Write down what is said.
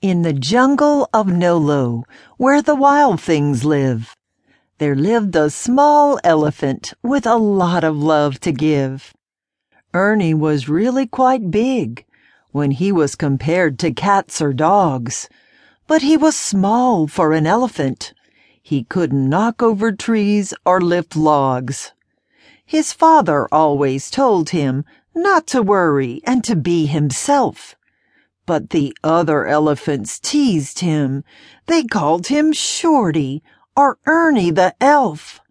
In the jungle of Nolo, where the wild things live, there lived a small elephant with a lot of love to give. Ernie was really quite big when he was compared to cats or dogs, but he was small for an elephant. He couldn't knock over trees or lift logs. His father always told him not to worry and to be himself. But the other elephants teased him. They called him Shorty or Ernie the Elf.